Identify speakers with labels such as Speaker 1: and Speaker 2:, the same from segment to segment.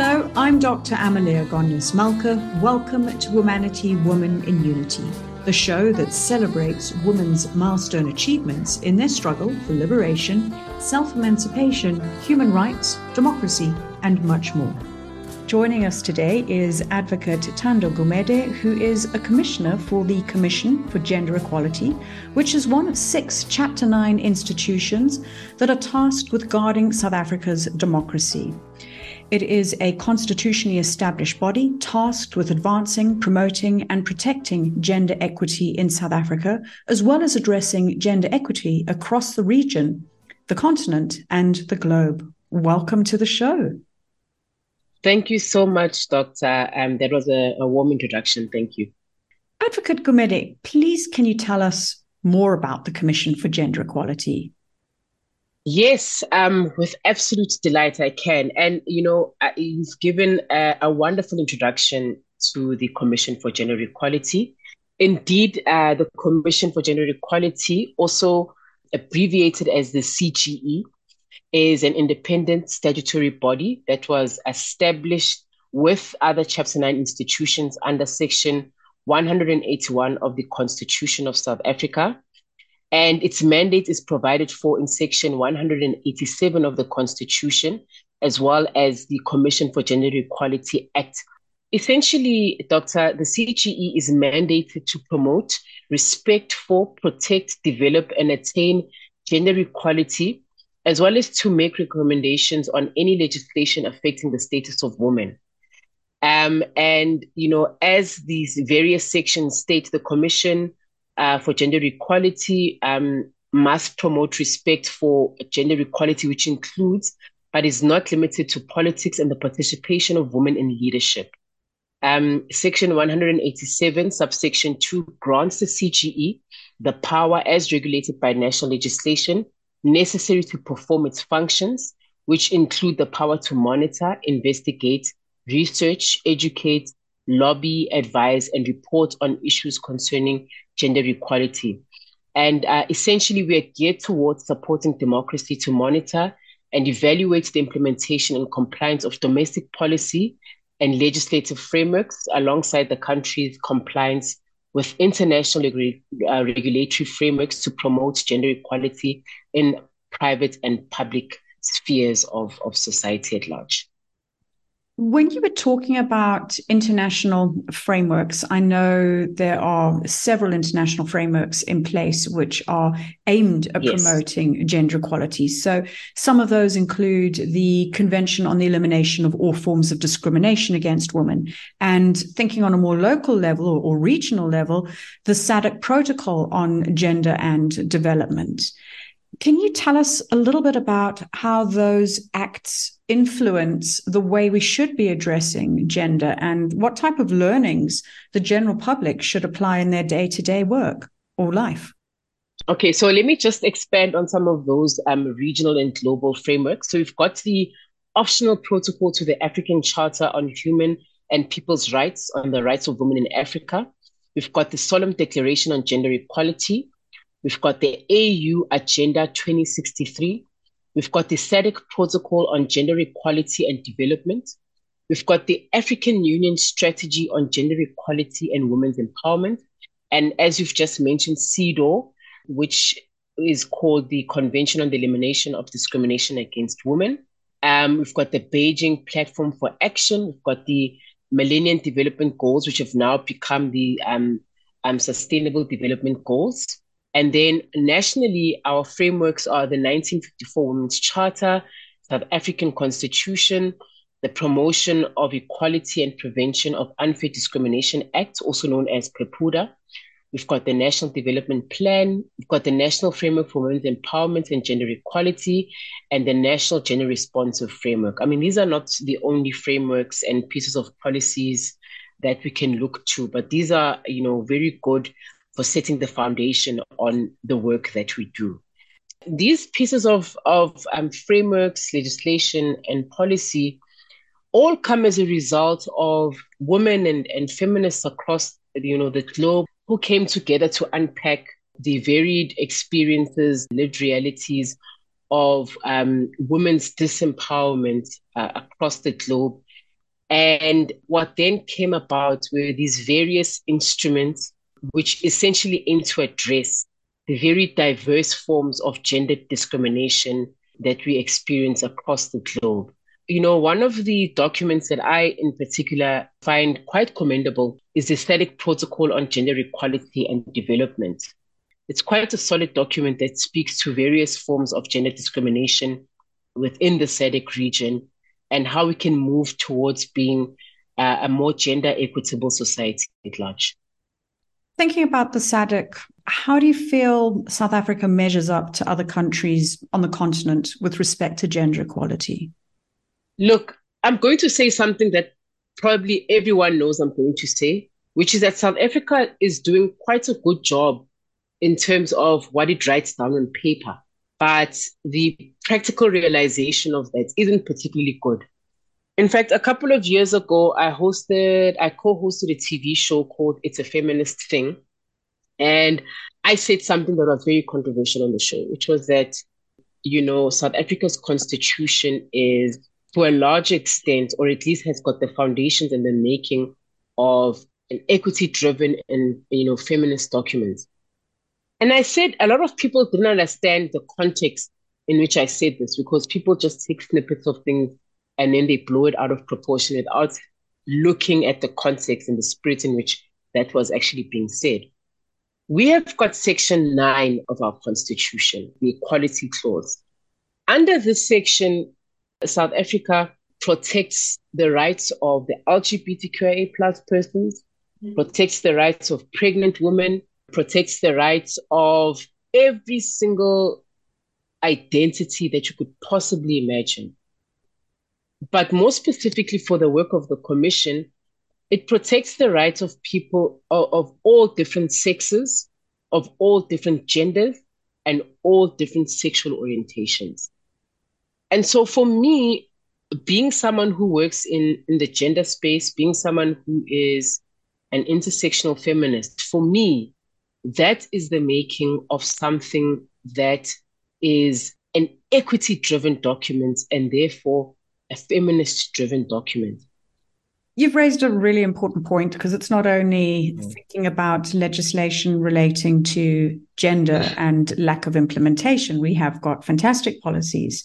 Speaker 1: Hello, I'm Dr. Amaleya Goneos-Malka. Welcome to Womanity Woman in Unity, the show that celebrates women's milestone achievements in their struggle for liberation, self emancipation, human rights, democracy, and much more. Joining us today is Advocate Thando Gumede, who is a commissioner for the Commission for Gender Equality, which is one of six Chapter 9 institutions that are tasked with guarding South Africa's democracy. It is a constitutionally established body tasked with advancing, promoting, and protecting gender equity in South Africa, as well as addressing gender equity across the region, the continent, and the globe. Welcome to the show.
Speaker 2: Thank you so much, Doctor. Um, that was a, a warm introduction. Thank you.
Speaker 1: Advocate Gumede, please can you tell us more about the Commission for Gender Equality?
Speaker 2: Yes, um, with absolute delight I can. And, you know, uh, you've given a, a, wonderful introduction to the Commission for Gender Equality. Indeed, uh, the Commission for Gender Equality, also abbreviated as the CGE, is an independent statutory body that was established with other Chapter 9 institutions under Section 181 of the Constitution of South Africa and its mandate is provided for in Section 187 of the Constitution, as well as the Commission for Gender Equality Act. Essentially, Doctor, the CGE is mandated to promote, respect for, protect, develop, and attain gender equality, as well as to make recommendations on any legislation affecting the status of women. Um, and, you know, as these various sections state, the Commission uh, for gender equality um, must promote respect for gender equality, which includes but is not limited to politics and the participation of women in leadership. Um, Section 187, subsection 2, grants the CGE the power as regulated by national legislation necessary to perform its functions, which include the power to monitor, investigate, research, educate, lobby, advise, and report on issues concerning gender equality. And uh, essentially, we are geared towards supporting democracy to monitor and evaluate the implementation and compliance of domestic policy and legislative frameworks alongside the country's compliance with international uh, regulatory frameworks to promote gender equality in private and public spheres of, of society at large.
Speaker 1: When you were talking about international frameworks, I know there are several international frameworks in place which are aimed at yes. promoting gender equality. So some of those include the Convention on the Elimination of All Forms of Discrimination Against Women. And thinking on a more local level or, or regional level, the SADC Protocol on Gender and Development. Can you tell us a little bit about how those acts influence the way we should be addressing gender and what type of learnings the general public should apply in their day to day work or life?
Speaker 2: Okay, so let me just expand on some of those um, regional and global frameworks. So we've got the optional protocol to the African Charter on Human and People's Rights on the Rights of Women in Africa. We've got the Solemn Declaration on Gender Equality, We've got the AU Agenda 2063. We've got the SADC Protocol on Gender Equality and Development. We've got the African Union Strategy on Gender Equality and Women's Empowerment. And as you've just mentioned, CEDAW, which is called the Convention on the Elimination of Discrimination Against Women. Um, we've got the Beijing Platform for Action. We've got the Millennium Development Goals, which have now become the um, um, Sustainable Development Goals. And then nationally, our frameworks are the 1954 Women's Charter, South African Constitution, the Promotion of Equality and Prevention of Unfair Discrimination Act, also known as PEPUDA. We've got the National Development Plan, we've got the National Framework for Women's Empowerment and Gender Equality, and the National Gender Responsive Framework. I mean, these are not the only frameworks and pieces of policies that we can look to, but these are, you know, very good for setting the foundation on the work that we do. These pieces of, of um, frameworks, legislation, and policy all come as a result of women and, and feminists across you know, the globe who came together to unpack the varied experiences, lived realities of um, women's disempowerment uh, across the globe And what then came about were these various instruments which essentially aim to address the very diverse forms of gender discrimination that we experience across the globe. You know, one of the documents that I, in particular, find quite commendable is the SADC Protocol on Gender Equality and Development. It's quite a solid document that speaks to various forms of gender discrimination within the SADC region and how we can move towards being uh, a more gender equitable society at large.
Speaker 1: Thinking about the SADC, how do you feel South Africa measures up to other countries on the continent with respect to gender equality?
Speaker 2: Look, I'm going to say something that probably everyone knows I'm going to say, which is that South Africa is doing quite a good job in terms of what it writes down on paper. But the practical realization of that isn't particularly good. In fact, a couple of years ago, I hosted, I co-hosted a TV show called It's a Feminist Thing. And I said something that was very controversial on the show, which was that, you know, South Africa's constitution is to a large extent, or at least has got the foundations and the making of an equity driven and, you know, feminist document. And I said a lot of people didn't understand the context in which I said this because people just take snippets of things and then they blow it out of proportion without looking at the context and the spirit in which that was actually being said. We have got section nine of our constitution, the equality clause. Under this section, South Africa protects the rights of the LGBTQIA plus persons, mm-hmm. protects the rights of pregnant women, protects the rights of every single identity that you could possibly imagine. But more specifically for the work of the commission, it protects the rights of people of, of all different sexes, of all different genders, and all different sexual orientations. And so for me, being someone who works in, in the gender space, being someone who is an intersectional feminist, for me, that is the making of something that is an equity driven document and therefore a feminist driven document.
Speaker 1: You've raised a really important point because it's not only mm. thinking about legislation relating to gender and lack of implementation. We have got fantastic policies.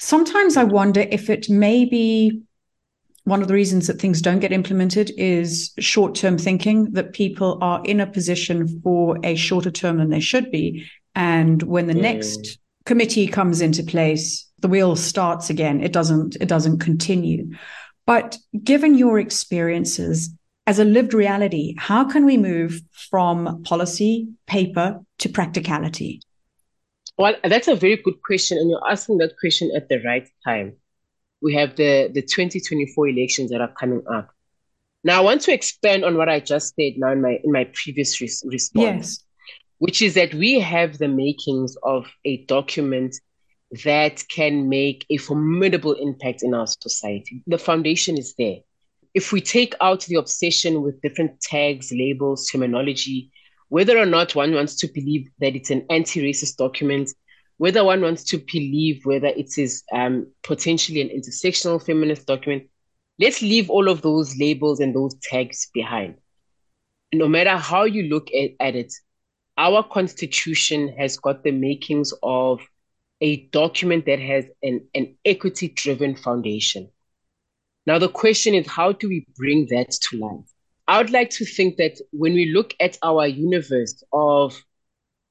Speaker 1: Sometimes I wonder if it may be one of the reasons that things don't get implemented is short term thinking, that people are in a position for a shorter term than they should be. And when the mm. next committee comes into place, the wheel starts again. It doesn't, it doesn't continue. But given your experiences as a lived reality, how can we move from policy, paper to practicality?
Speaker 2: Well, that's a very good question. And you're asking that question at the right time we have the, the 2024 elections that are coming up. Now, I want to expand on what I just said now in my in my previous res- response, yes. which is that we have the makings of a document that can make a formidable impact in our society. The foundation is there. If we take out the obsession with different tags, labels, terminology, whether or not one wants to believe that it's an anti racist document, whether one wants to believe whether it is um, potentially an intersectional feminist document, let's leave all of those labels and those tags behind. No matter how you look at, at it, our constitution has got the makings of a document that has an, an equity driven foundation. Now, the question is, how do we bring that to life? I would like to think that when we look at our universe of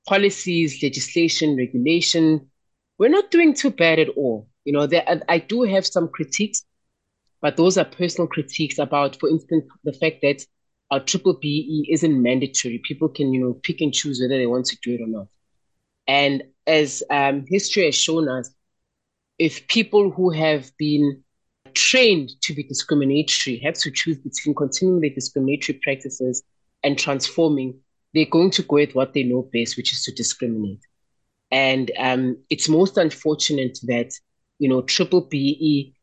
Speaker 2: policies, legislation, regulation, we're not doing too bad at all. You know, there, I do have some critiques, but those are personal critiques about, for instance, the fact that our triple BE isn't mandatory. People can, you know, pick and choose whether they want to do it or not. And as um, history has shown us, if people who have been trained to be discriminatory have to choose between continuing their discriminatory practices and transforming, they're going to go with what they know best, which is to discriminate. And um, it's most unfortunate that, you know, triple BE,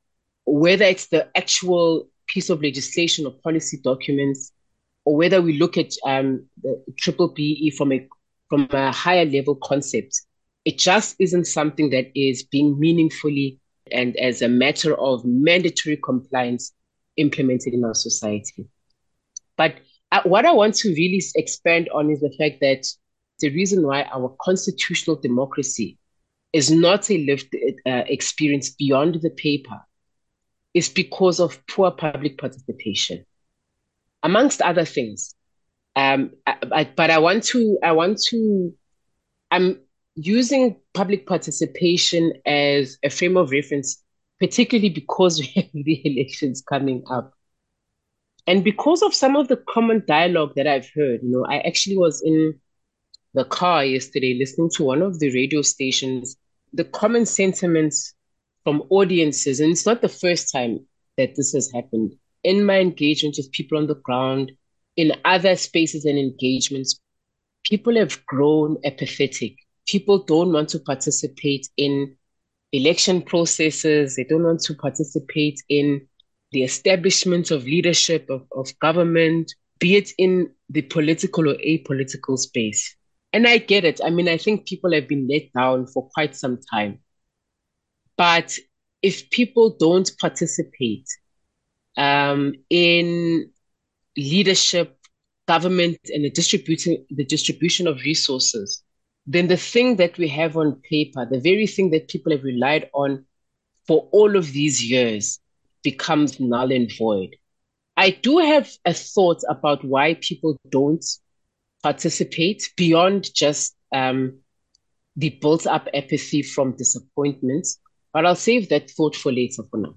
Speaker 2: whether it's the actual piece of legislation or policy documents, or whether we look at um, the triple BE from a from a higher level concept, it just isn't something that is being meaningfully and as a matter of mandatory compliance implemented in our society. But uh, what I want to really expand on is the fact that the reason why our constitutional democracy is not a lived uh, experience beyond the paper is because of poor public participation, amongst other things. Um, I, I, but I want to, I want to, I'm using public participation as a frame of reference, particularly because we have the elections coming up. And because of some of the common dialogue that I've heard, you know, I actually was in the car yesterday listening to one of the radio stations, the common sentiments from audiences, and it's not the first time that this has happened. In my engagement with people on the ground, in other spaces and engagements, people have grown apathetic. People don't want to participate in election processes. They don't want to participate in the establishment of leadership, of, of government, be it in the political or apolitical space. And I get it. I mean, I think people have been let down for quite some time. But if people don't participate um, in leadership, government, and the distributing the distribution of resources, then the thing that we have on paper, the very thing that people have relied on for all of these years, becomes null and void. I do have a thought about why people don't participate beyond just um, the built up apathy from disappointment. But I'll save that thought for later for now.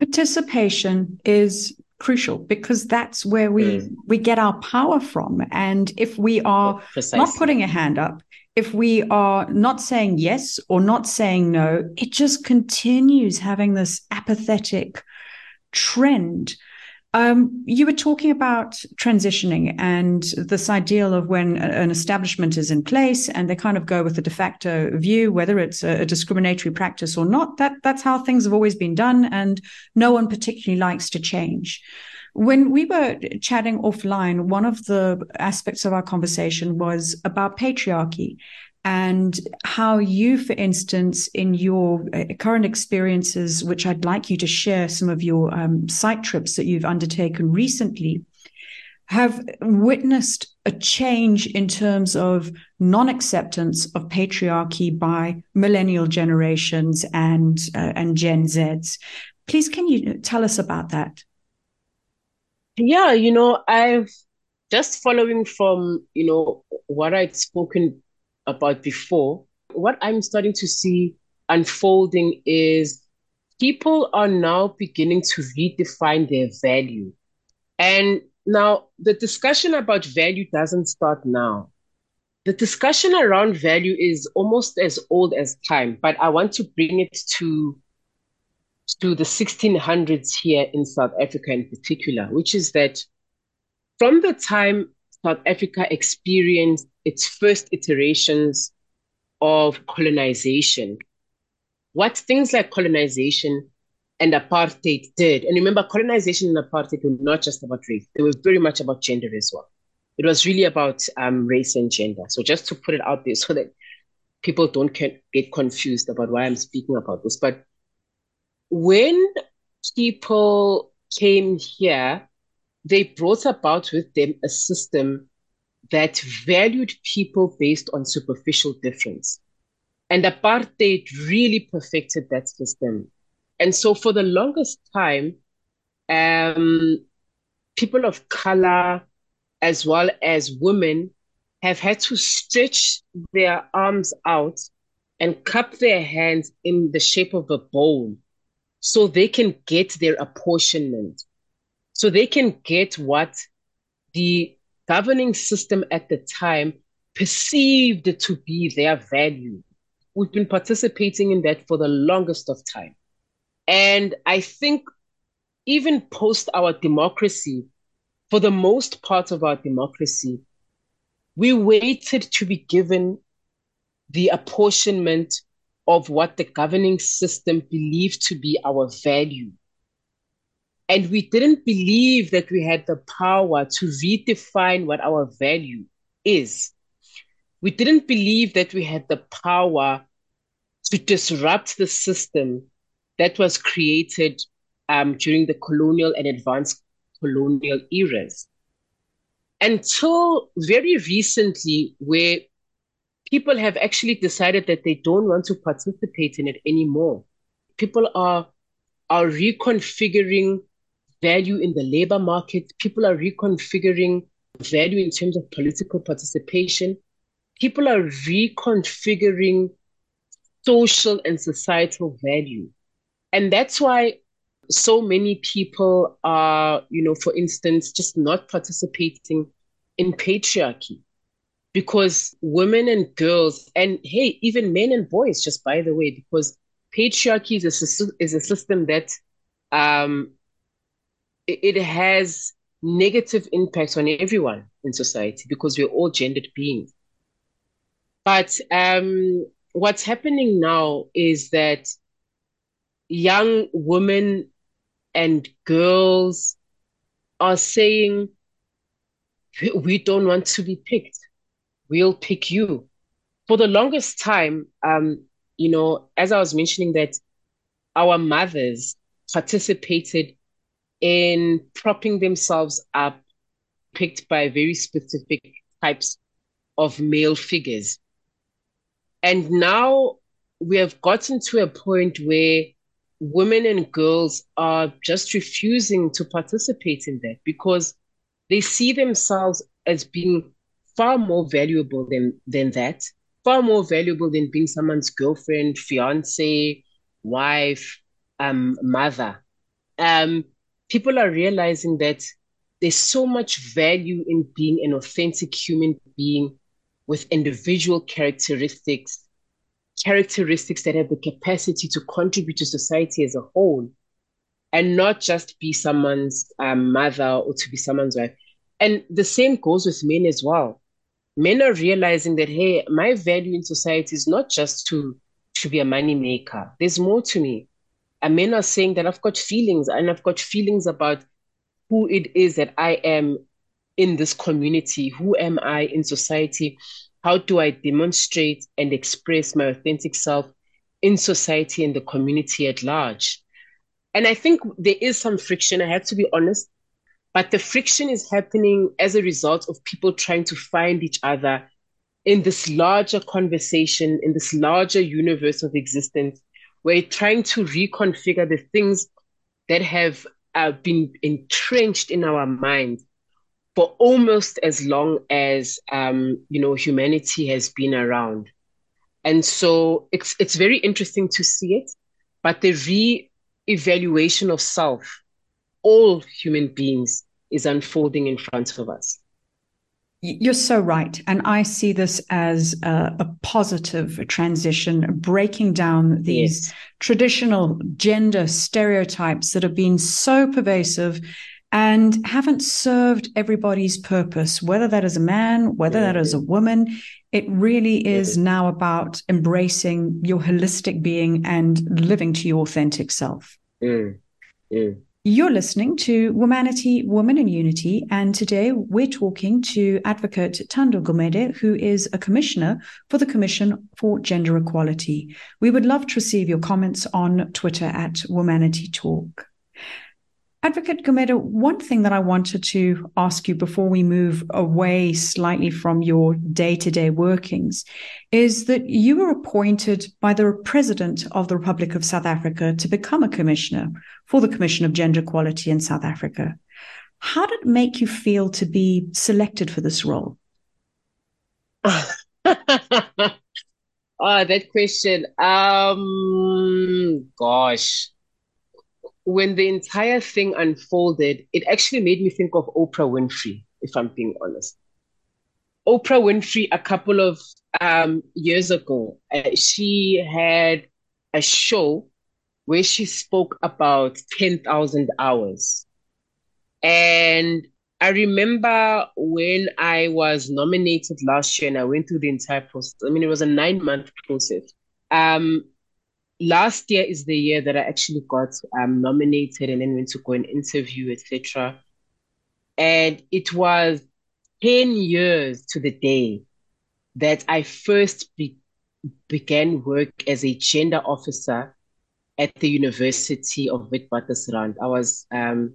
Speaker 1: Participation is crucial because that's where we mm. we get our power from and if we are oh, not putting a hand up if we are not saying yes or not saying no, it just continues having this apathetic trend. Um, you were talking about transitioning and this ideal of when an establishment is in place and they kind of go with the de facto view, whether it's a, a discriminatory practice or not. That that's how things have always been done, and no one particularly likes to change. When we were chatting offline, one of the aspects of our conversation was about patriarchy and how you, for instance, in your uh, current experiences, which I'd like you to share some of your um, site trips that you've undertaken recently, have witnessed a change in terms of non acceptance of patriarchy by millennial generations and uh, and Gen Zs. Please, can you tell us about that?
Speaker 2: Yeah, you know, I've just following from, you know, what I'd spoken about before, what I'm starting to see unfolding is people are now beginning to redefine their value. And now the discussion about value doesn't start now. The discussion around value is almost as old as time, but I want to bring it to to the 1600s here in South Africa in particular, which is that from the time South Africa experienced its first iterations of colonization, what things like colonization and apartheid did, and remember, colonization and apartheid were not just about race, they were very much about gender as well. It was really about um, race and gender. So just to put it out there so that people don't get confused about why I'm speaking about this. But when people came here, they brought about with them a system that valued people based on superficial difference. And apartheid really perfected that system. And so for the longest time, um, people of color, as well as women, have had to stretch their arms out and cup their hands in the shape of a bowl so they can get their apportionment, so they can get what the governing system at the time perceived to be their value. We've been participating in that for the longest of time. And I think even post our democracy, for the most part of our democracy, we waited to be given the apportionment of what the governing system believed to be our value. And we didn't believe that we had the power to redefine what our value is. We didn't believe that we had the power to disrupt the system that was created um, during the colonial and advanced colonial eras. Until very recently, where people have actually decided that they don't want to participate in it anymore. People are are reconfiguring value in the labor market. People are reconfiguring value in terms of political participation. People are reconfiguring social and societal value. And that's why so many people are, you know, for instance, just not participating in patriarchy because women and girls, and hey, even men and boys, just by the way, because patriarchy is a, is a system that um, it, has negative impacts on everyone in society because we're all gendered beings. But um, what's happening now is that young women and girls are saying, we don't want to be picked. We'll pick you. For the longest time, um, you know, as I was mentioning that our mothers participated in propping themselves up, picked by very specific types of male figures. And now we have gotten to a point where women and girls are just refusing to participate in that because they see themselves as being far more valuable than than that, far more valuable than being someone's girlfriend, fiance, wife, um, mother. Um, people are realizing that there's so much value in being an authentic human being with individual characteristics characteristics that have the capacity to contribute to society as a whole and not just be someone's um, mother or to be someone's wife. And the same goes with men as well. Men are realizing that, hey, my value in society is not just to, to be a money maker. There's more to me. And men are saying that I've got feelings and I've got feelings about who it is that I am in this community. Who am I in society? How do I demonstrate and express my authentic self in society and the community at large? And I think there is some friction. I have to be honest, but the friction is happening as a result of people trying to find each other in this larger conversation, in this larger universe of existence, where trying to reconfigure the things that have uh, been entrenched in our minds for almost as long as um, you know humanity has been around. And so it's it's very interesting to see it, but the re-evaluation of self, all human beings, is unfolding in front of us.
Speaker 1: You're so right. And I see this as a, a positive transition, breaking down these yes. traditional gender stereotypes that have been so pervasive and haven't served everybody's purpose, whether that is a man, whether that is a woman. It really is now about embracing your holistic being and living to your authentic self. Mm. Mm. You're listening to Womanity, Woman in Unity, and today we're talking to Advocate Thando Gumede, who is a commissioner for the Commission for Gender Equality. We would love to receive your comments on Twitter at Womanity Talk. Advocate Gumede, one thing that I wanted to ask you before we move away slightly from your day to day workings is that you were appointed by the President of the Republic of South Africa to become a commissioner for the Commission of Gender Equality in South Africa. How did it make you feel to be selected for this role?
Speaker 2: oh, that question. Um, gosh when the entire thing unfolded, it actually made me think of Oprah Winfrey, if I'm being honest. Oprah Winfrey, a couple of um, years ago, uh, she had a show where she spoke about 10,000 hours. And I remember when I was nominated last year and I went through the entire process. I mean, it was a nine month process. Um, last year is the year that I actually got um, nominated and then went to go and interview, etc. And it was 10 years to the day that I first be- began work as a gender officer at the University of Witwatersrand. I was um,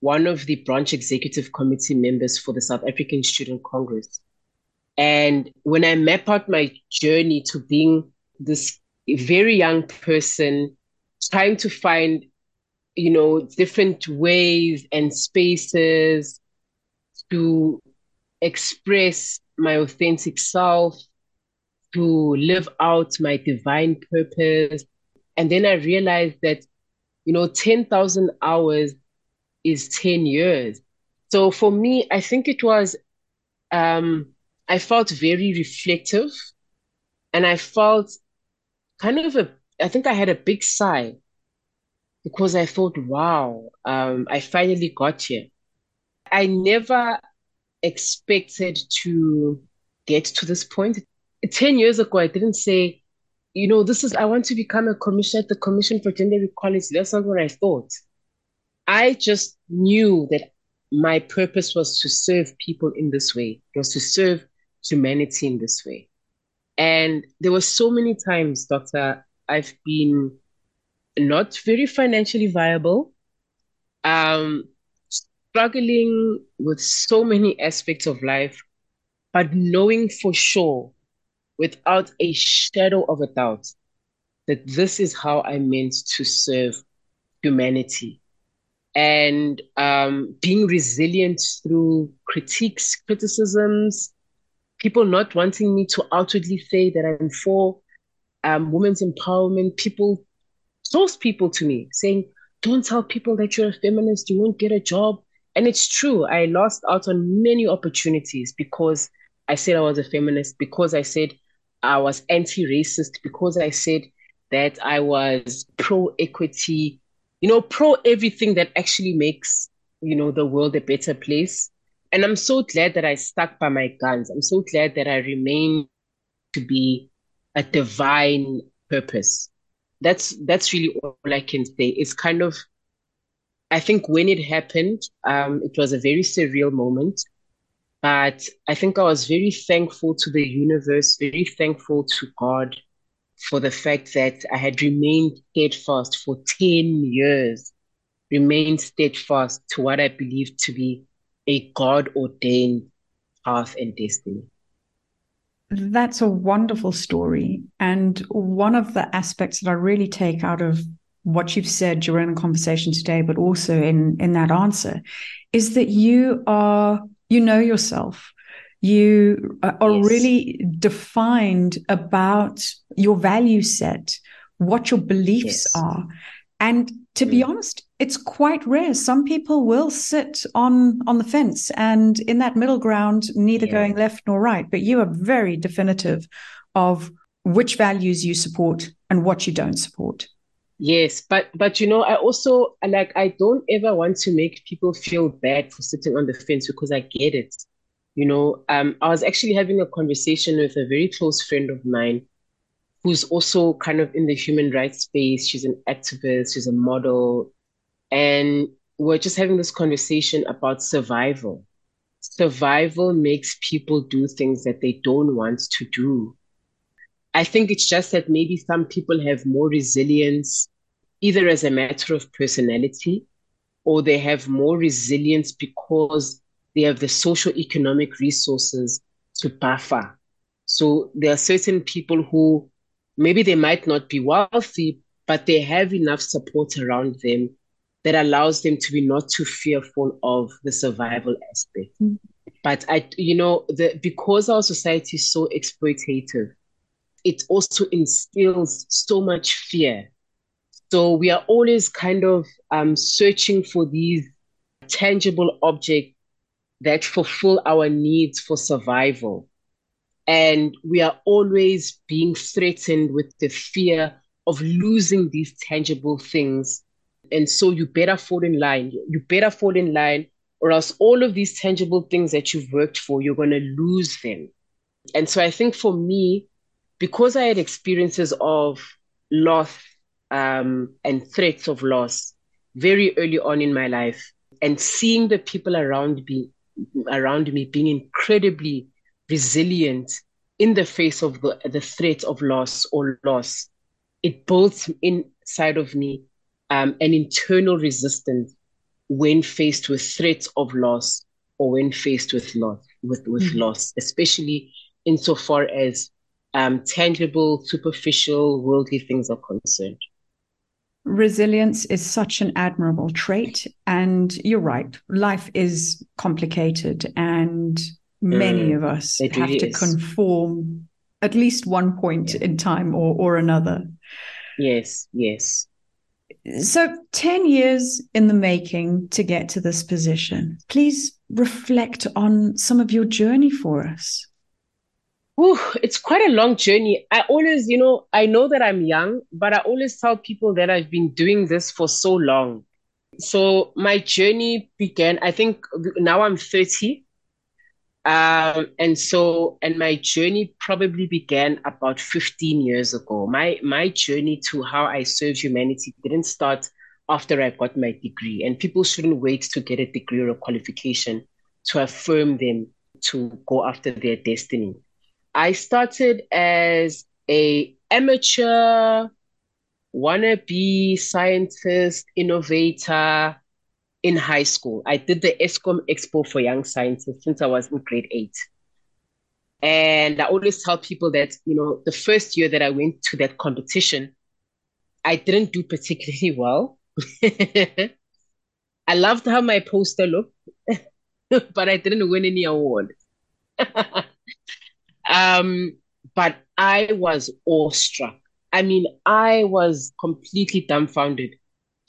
Speaker 2: one of the branch executive committee members for the South African Student Congress. And when I map out my journey to being this very young person, trying to find, you know, different ways and spaces to express my authentic self, to live out my divine purpose. And then I realized that, you know, 10,000 hours is 10 years. So for me, I think it was, um, I felt very reflective and I felt kind of a, I think I had a big sigh because I thought, wow, um, I finally got here. I never expected to get to this point. 10 years ago, I didn't say, you know, this is, I want to become a commissioner at the Commission for Gender Equality. That's not what I thought. I just knew that my purpose was to serve people in this way, was to serve humanity in this way. And there were so many times, Doctor, I've been not very financially viable, um, struggling with so many aspects of life, but knowing for sure, without a shadow of a doubt, that this is how I meant to serve humanity. And um, being resilient through critiques, criticisms, people not wanting me to outwardly say that I'm for um, women's empowerment. People, those people to me saying, don't tell people that you're a feminist, you won't get a job. And it's true. I lost out on many opportunities because I said I was a feminist, because I said I was anti racist, because I said that I was pro equity, you know, pro everything that actually makes, you know, the world a better place. And I'm so glad that I stuck by my guns. I'm so glad that I remain to be a divine purpose. That's that's really all I can say. It's kind of I think when it happened, um, it was a very surreal moment. But I think I was very thankful to the universe, very thankful to God for the fact that I had remained steadfast for 10 years, remained steadfast to what I believed to be a God ordained path and destiny.
Speaker 1: That's a wonderful story. And one of the aspects that I really take out of what you've said during the conversation today, but also in, in that answer, is that you are, you know yourself you are yes. really defined about your value set, what your beliefs yes. are. And to mm. be honest, it's quite rare. Some people will sit on on the fence and in that middle ground, neither yeah. going left nor right. But you are very definitive of which values you support and what you don't support.
Speaker 2: Yes, but but you know, I also like I don't ever want to make people feel bad for sitting on the fence because I get it. You know, um, I was actually having a conversation with a very close friend of mine who's also kind of in the human rights space. She's an activist, she's a model. And we're just having this conversation about survival. Survival makes people do things that they don't want to do. I think it's just that maybe some people have more resilience, either as a matter of personality, or they have more resilience because they have the social economic resources to buffer. So there are certain people who maybe they might not be wealthy, but they have enough support around them that allows them to be not too fearful of the survival aspect. Mm. But I, you know, the because our society is so exploitative, it also instills so much fear. So we are always kind of um, searching for these tangible objects that fulfill our needs for survival. And we are always being threatened with the fear of losing these tangible things. And so you better fall in line. You better fall in line, or else all of these tangible things that you've worked for, you're going to lose them. And so I think for me, because I had experiences of loss um, and threats of loss very early on in my life, and seeing the people around me around me being incredibly resilient in the face of the, the threat of loss or loss, it builds inside of me um, an internal resistance when faced with threats of loss or when faced with loss, with, with mm-hmm. loss, especially insofar as um, tangible, superficial, worldly things are concerned.
Speaker 1: Resilience is such an admirable trait. And you're right, life is complicated, and many mm, of us have really to is. conform at least one point yeah. in time or, or another.
Speaker 2: Yes, yes.
Speaker 1: So, 10 years in the making to get to this position. Please reflect on some of your journey for us.
Speaker 2: Ooh, it's quite a long journey. I always, you know, I know that I'm young, but I always tell people that I've been doing this for so long. So, my journey began, I think now I'm 30. Um, and so, and my journey probably began about 15 years ago. My my journey to how I serve humanity didn't start after I got my degree. And people shouldn't wait to get a degree or a qualification to affirm them to go after their destiny. I started as a amateur wannabe scientist, innovator, in high school. I did the Eskom Expo for Young Scientists since I was in grade eight. And I always tell people that, you know, the first year that I went to that competition, I didn't do particularly well. I loved how my poster looked, but I didn't win any award. um, but I was awestruck. I mean, I was completely dumbfounded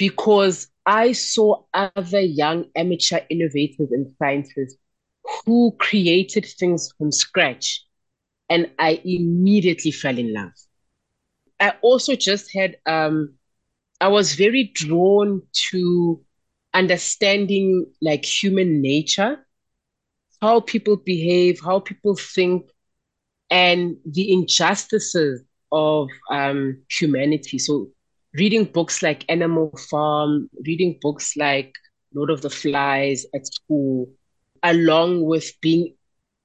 Speaker 2: because I saw other young amateur innovators and scientists who created things from scratch, and I immediately fell in love. I also just had, um, I was very drawn to understanding like human nature, how people behave, how people think, and the injustices of um, humanity. So reading books like Animal Farm, reading books like Lord of the Flies at school, along with being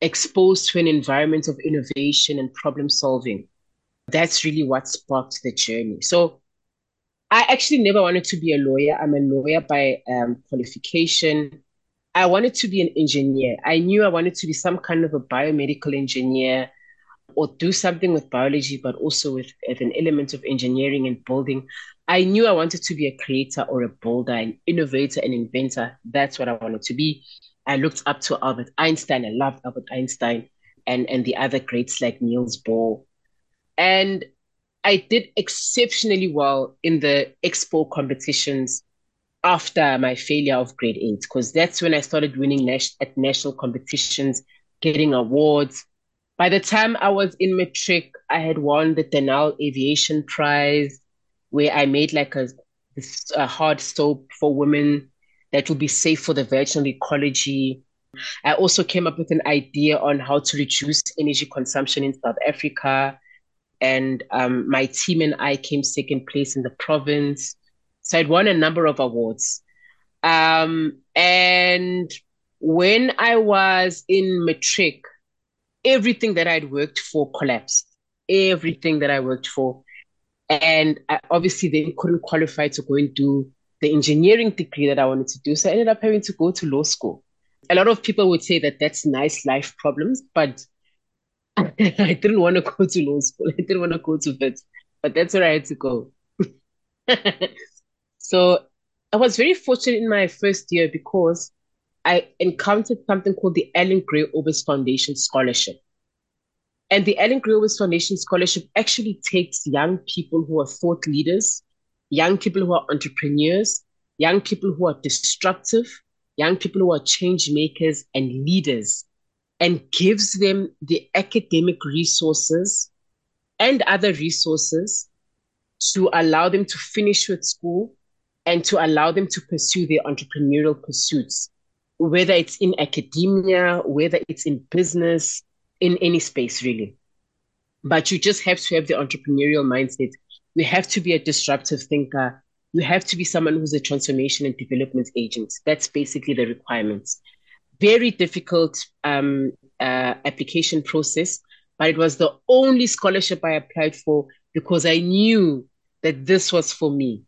Speaker 2: exposed to an environment of innovation and problem solving. That's really what sparked the journey. So I actually never wanted to be a lawyer. I'm a lawyer by um, qualification. I wanted to be an engineer. I knew I wanted to be some kind of a biomedical engineer or do something with biology, but also with, with an element of engineering and building. I knew I wanted to be a creator or a builder, an innovator, an inventor. That's what I wanted to be. I looked up to Albert Einstein. I loved Albert Einstein and, and the other greats like Niels Bohr. And I did exceptionally well in the expo competitions after my failure of grade eight, because that's when I started winning nas- at national competitions, getting awards, by the time I was in matric, I had won the Denel Aviation Prize, where I made like a, a hard soap for women that would be safe for the vaginal ecology. I also came up with an idea on how to reduce energy consumption in South Africa. And um, my team and I came second place in the province. So I'd won a number of awards. Um, and when I was in matric, everything that I'd worked for collapsed. Everything that I worked for. And I obviously then couldn't qualify to go and do the engineering degree that I wanted to do. So I ended up having to go to law school. A lot of people would say that that's nice life problems, but I didn't want to go to law school. I didn't want to go to Wits, but that's where I had to go. so I was very fortunate in my first year because I encountered something called the Allan Gray Orbis Foundation Scholarship. And the Allan Gray Orbis Foundation Scholarship actually takes young people who are thought leaders, young people who are entrepreneurs, young people who are disruptive, young people who are change makers and leaders, and gives them the academic resources and other resources to allow them to finish with school and to allow them to pursue their entrepreneurial pursuits whether it's in academia, whether it's in business, in any space really. But you just have to have the entrepreneurial mindset. You have to be a disruptive thinker. You have to be someone who's a transformation and development agent. That's basically the requirements. Very difficult um, uh, application process, but it was the only scholarship I applied for because I knew that this was for me.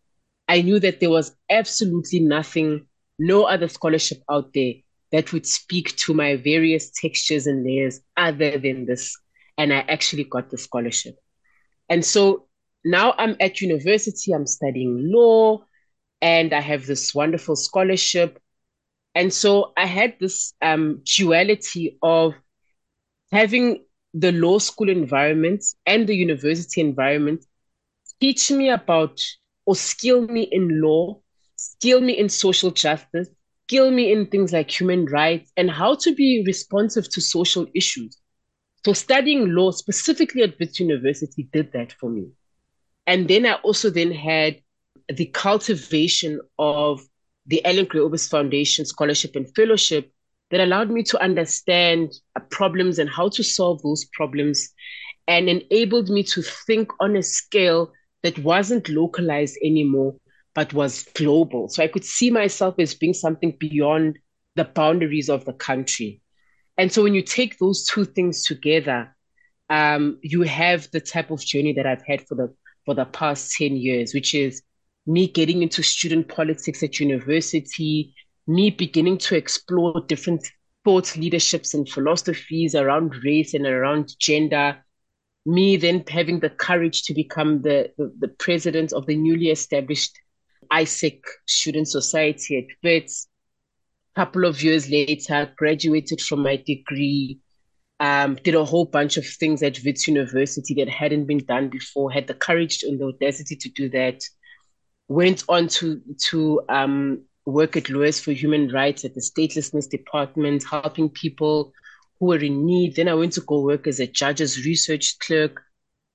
Speaker 2: I knew that there was absolutely nothing, no other scholarship out there that would speak to my various textures and layers other than this. And I actually got the scholarship. And so now I'm at university, I'm studying law, and I have this wonderful scholarship. And so I had this um, duality of having the law school environment and the university environment teach me about or skill me in law, skill me in social justice, skill me in things like human rights and how to be responsive to social issues. So studying law specifically at Wits University did that for me. And then I also then had the cultivation of the Allan Gray Orbis Foundation Scholarship and Fellowship that allowed me to understand problems and how to solve those problems and enabled me to think on a scale that wasn't localized anymore, but was global. So I could see myself as being something beyond the boundaries of the country. And so when you take those two things together, um, you have the type of journey that I've had for the for the past 10 years, which is me getting into student politics at university, me beginning to explore different thoughts, leaderships, and philosophies around race and around gender. Me then having the courage to become the, the, the president of the newly established AIESEC Student Society at Wits. A couple of years later, graduated from my degree, um, did a whole bunch of things at Wits University that hadn't been done before, had the courage and the audacity to do that. Went on to to um, work at Lawyers for Human Rights at the Statelessness Department, helping people who were in need. Then I went to go work as a judge's research clerk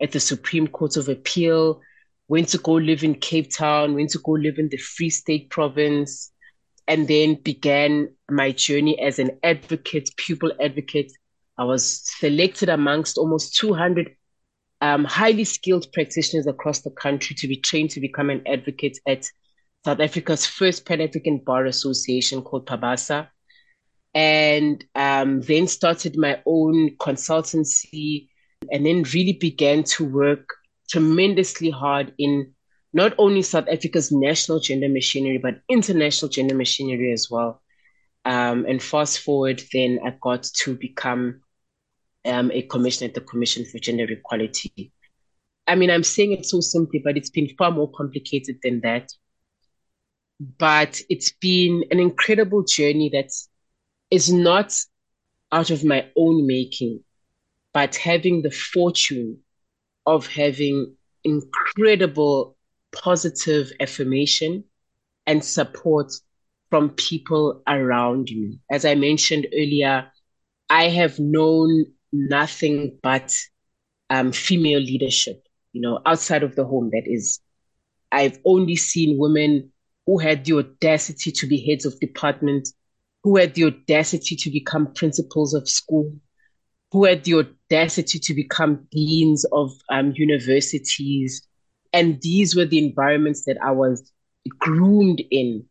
Speaker 2: at the Supreme Court of Appeal, went to go live in Cape Town, went to go live in the Free State province, and then began my journey as an advocate, pupil advocate. I was selected amongst almost 200 um, highly skilled practitioners across the country to be trained to become an advocate at South Africa's first Pan African Bar Association called PABASA. And um, then started my own consultancy and then really began to work tremendously hard in not only South Africa's national gender machinery, but international gender machinery as well. Um, and fast forward, then I got to become um, a commissioner at the Commission for Gender Equality. I mean, I'm saying it so simply, but it's been far more complicated than that but it's been an incredible journey that is not out of my own making, but having the fortune of having incredible positive affirmation and support from people around me. As I mentioned earlier, I have known nothing but um, female leadership, you know, outside of the home, that is. I've only seen women who had the audacity to be heads of department, who had the audacity to become principals of school, who had the audacity to become deans of um, universities. And these were the environments that I was groomed in.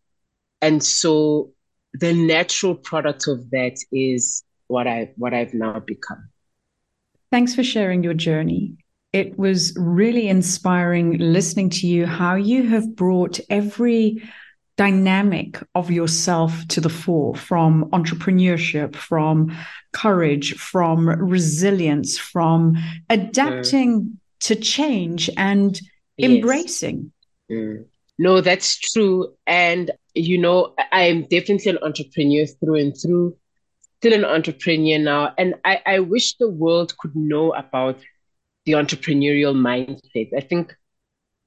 Speaker 2: And so the natural product of that is what I what I've now become.
Speaker 1: Thanks for sharing your journey. It was really inspiring listening to you, how you have brought every dynamic of yourself to the fore from entrepreneurship, from courage, from resilience, from adapting mm. to change and yes. embracing.
Speaker 2: Mm. No, that's true. And, you know, I am definitely an entrepreneur through and through, still an entrepreneur now. And I, I wish the world could know about the entrepreneurial mindset. I think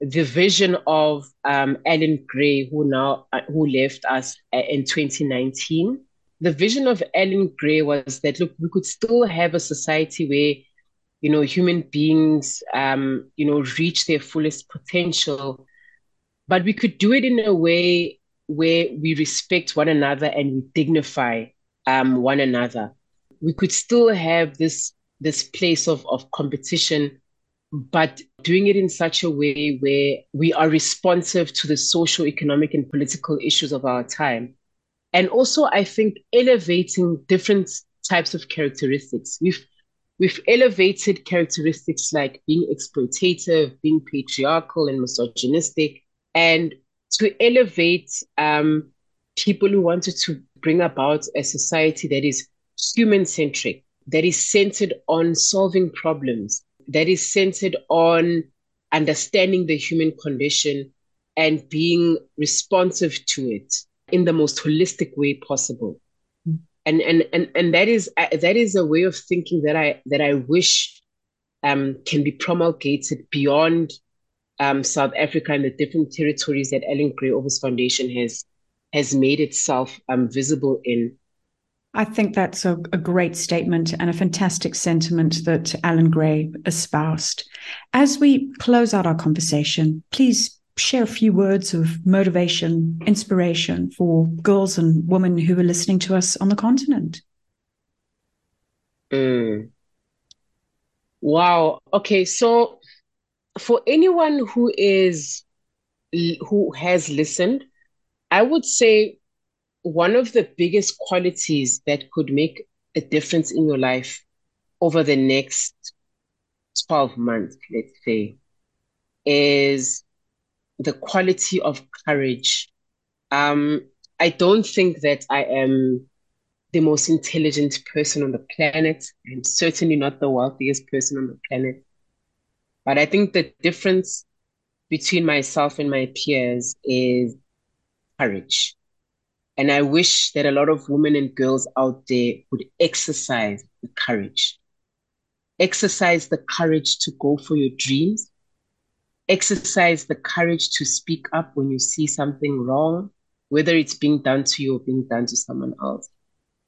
Speaker 2: the vision of um, Allan Gray, who now uh, who left us uh, in 2019, the vision of Allan Gray was that look, we could still have a society where you know human beings um, you know reach their fullest potential, but we could do it in a way where we respect one another and we dignify um, one another. We could still have this this place of, of competition, but doing it in such a way where we are responsive to the social, economic, and political issues of our time. And also, I think elevating different types of characteristics. We've we've elevated characteristics like being exploitative, being patriarchal and misogynistic, and to elevate um, people who wanted to bring about a society that is human centric, that is centered on solving problems, that is centered on understanding the human condition and being responsive to it in the most holistic way possible. And, and and and that is uh, that is a way of thinking that I that I wish um, can be promulgated beyond um, South Africa and the different territories that Allan Gray Orbis Foundation has has made itself um, visible in.
Speaker 1: I think that's a, a, great statement and a fantastic sentiment that Allan Gray espoused. As we close out our conversation, please share a few words of motivation, inspiration for girls and women who are listening to us on the continent.
Speaker 2: Mm. Wow. Okay. So, for anyone who is who has listened, I would say one of the biggest qualities that could make a difference in your life over the next 12 months, let's say, is the quality of courage. Um, I don't think that I am the most intelligent person on the planet. I'm certainly not the wealthiest person on the planet. But I think the difference between myself and my peers is courage. And I wish that a lot of women and girls out there would exercise the courage. Exercise the courage to go for your dreams, exercise the courage to speak up when you see something wrong, whether it's being done to you or being done to someone else.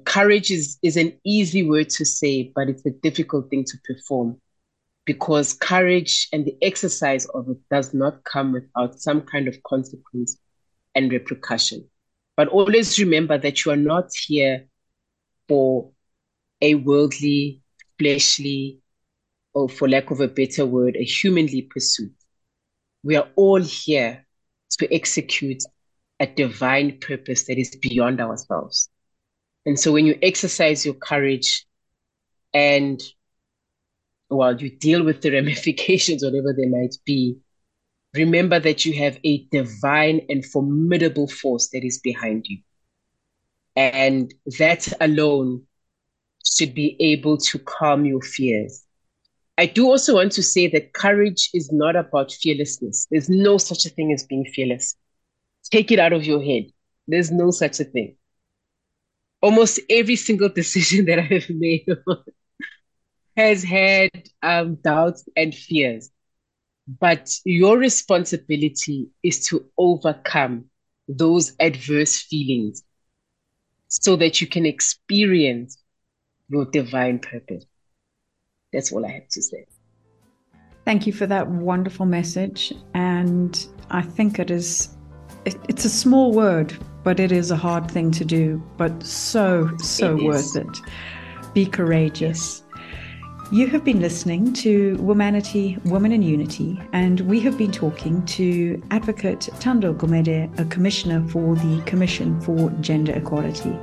Speaker 2: Courage is, is an easy word to say, but it's a difficult thing to perform because courage and the exercise of it does not come without some kind of consequence and repercussion. But always remember that you are not here for a worldly, fleshly, or for lack of a better word, a humanly pursuit. We are all here to execute a divine purpose that is beyond ourselves. And so when you exercise your courage and while you deal with the ramifications, whatever they might be, remember that you have a divine and formidable force that is behind you. And that alone should be able to calm your fears I do also want to say that courage is not about fearlessness. There's no such a thing as being fearless. Take it out of your head. There's no such a thing. Almost every single decision that I have made has had um, doubts and fears. But your responsibility is to overcome those adverse feelings so that you can experience your divine purpose. That's all I have to say.
Speaker 1: Thank you for that wonderful message. And I think it is, it, it's a small word, but it is a hard thing to do, but so, so it worth it. Be courageous. You have been listening to Womanity, Women in Unity, and we have been talking to Advocate Thando Gumede, a commissioner for the Commission for Gender Equality.